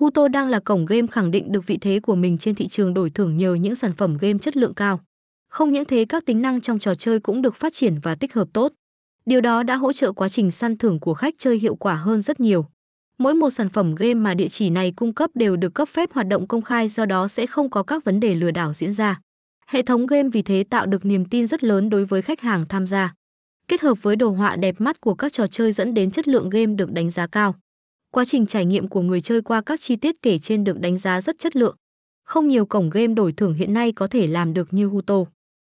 Huto đang là cổng game khẳng định được vị thế của mình trên thị trường đổi thưởng nhờ những sản phẩm game chất lượng cao. Không những thế, các tính năng trong trò chơi cũng được phát triển và tích hợp tốt. Điều đó đã hỗ trợ quá trình săn thưởng của khách chơi hiệu quả hơn rất nhiều. Mỗi một sản phẩm game mà địa chỉ này cung cấp đều được cấp phép hoạt động công khai, do đó sẽ không có các vấn đề lừa đảo diễn ra. Hệ thống game vì thế tạo được niềm tin rất lớn đối với khách hàng tham gia. Kết hợp với đồ họa đẹp mắt của các trò chơi dẫn đến chất lượng game được đánh giá cao. Quá trình trải nghiệm của người chơi qua các chi tiết kể trên được đánh giá rất chất lượng. Không nhiều cổng game đổi thưởng hiện nay có thể làm được như Huto.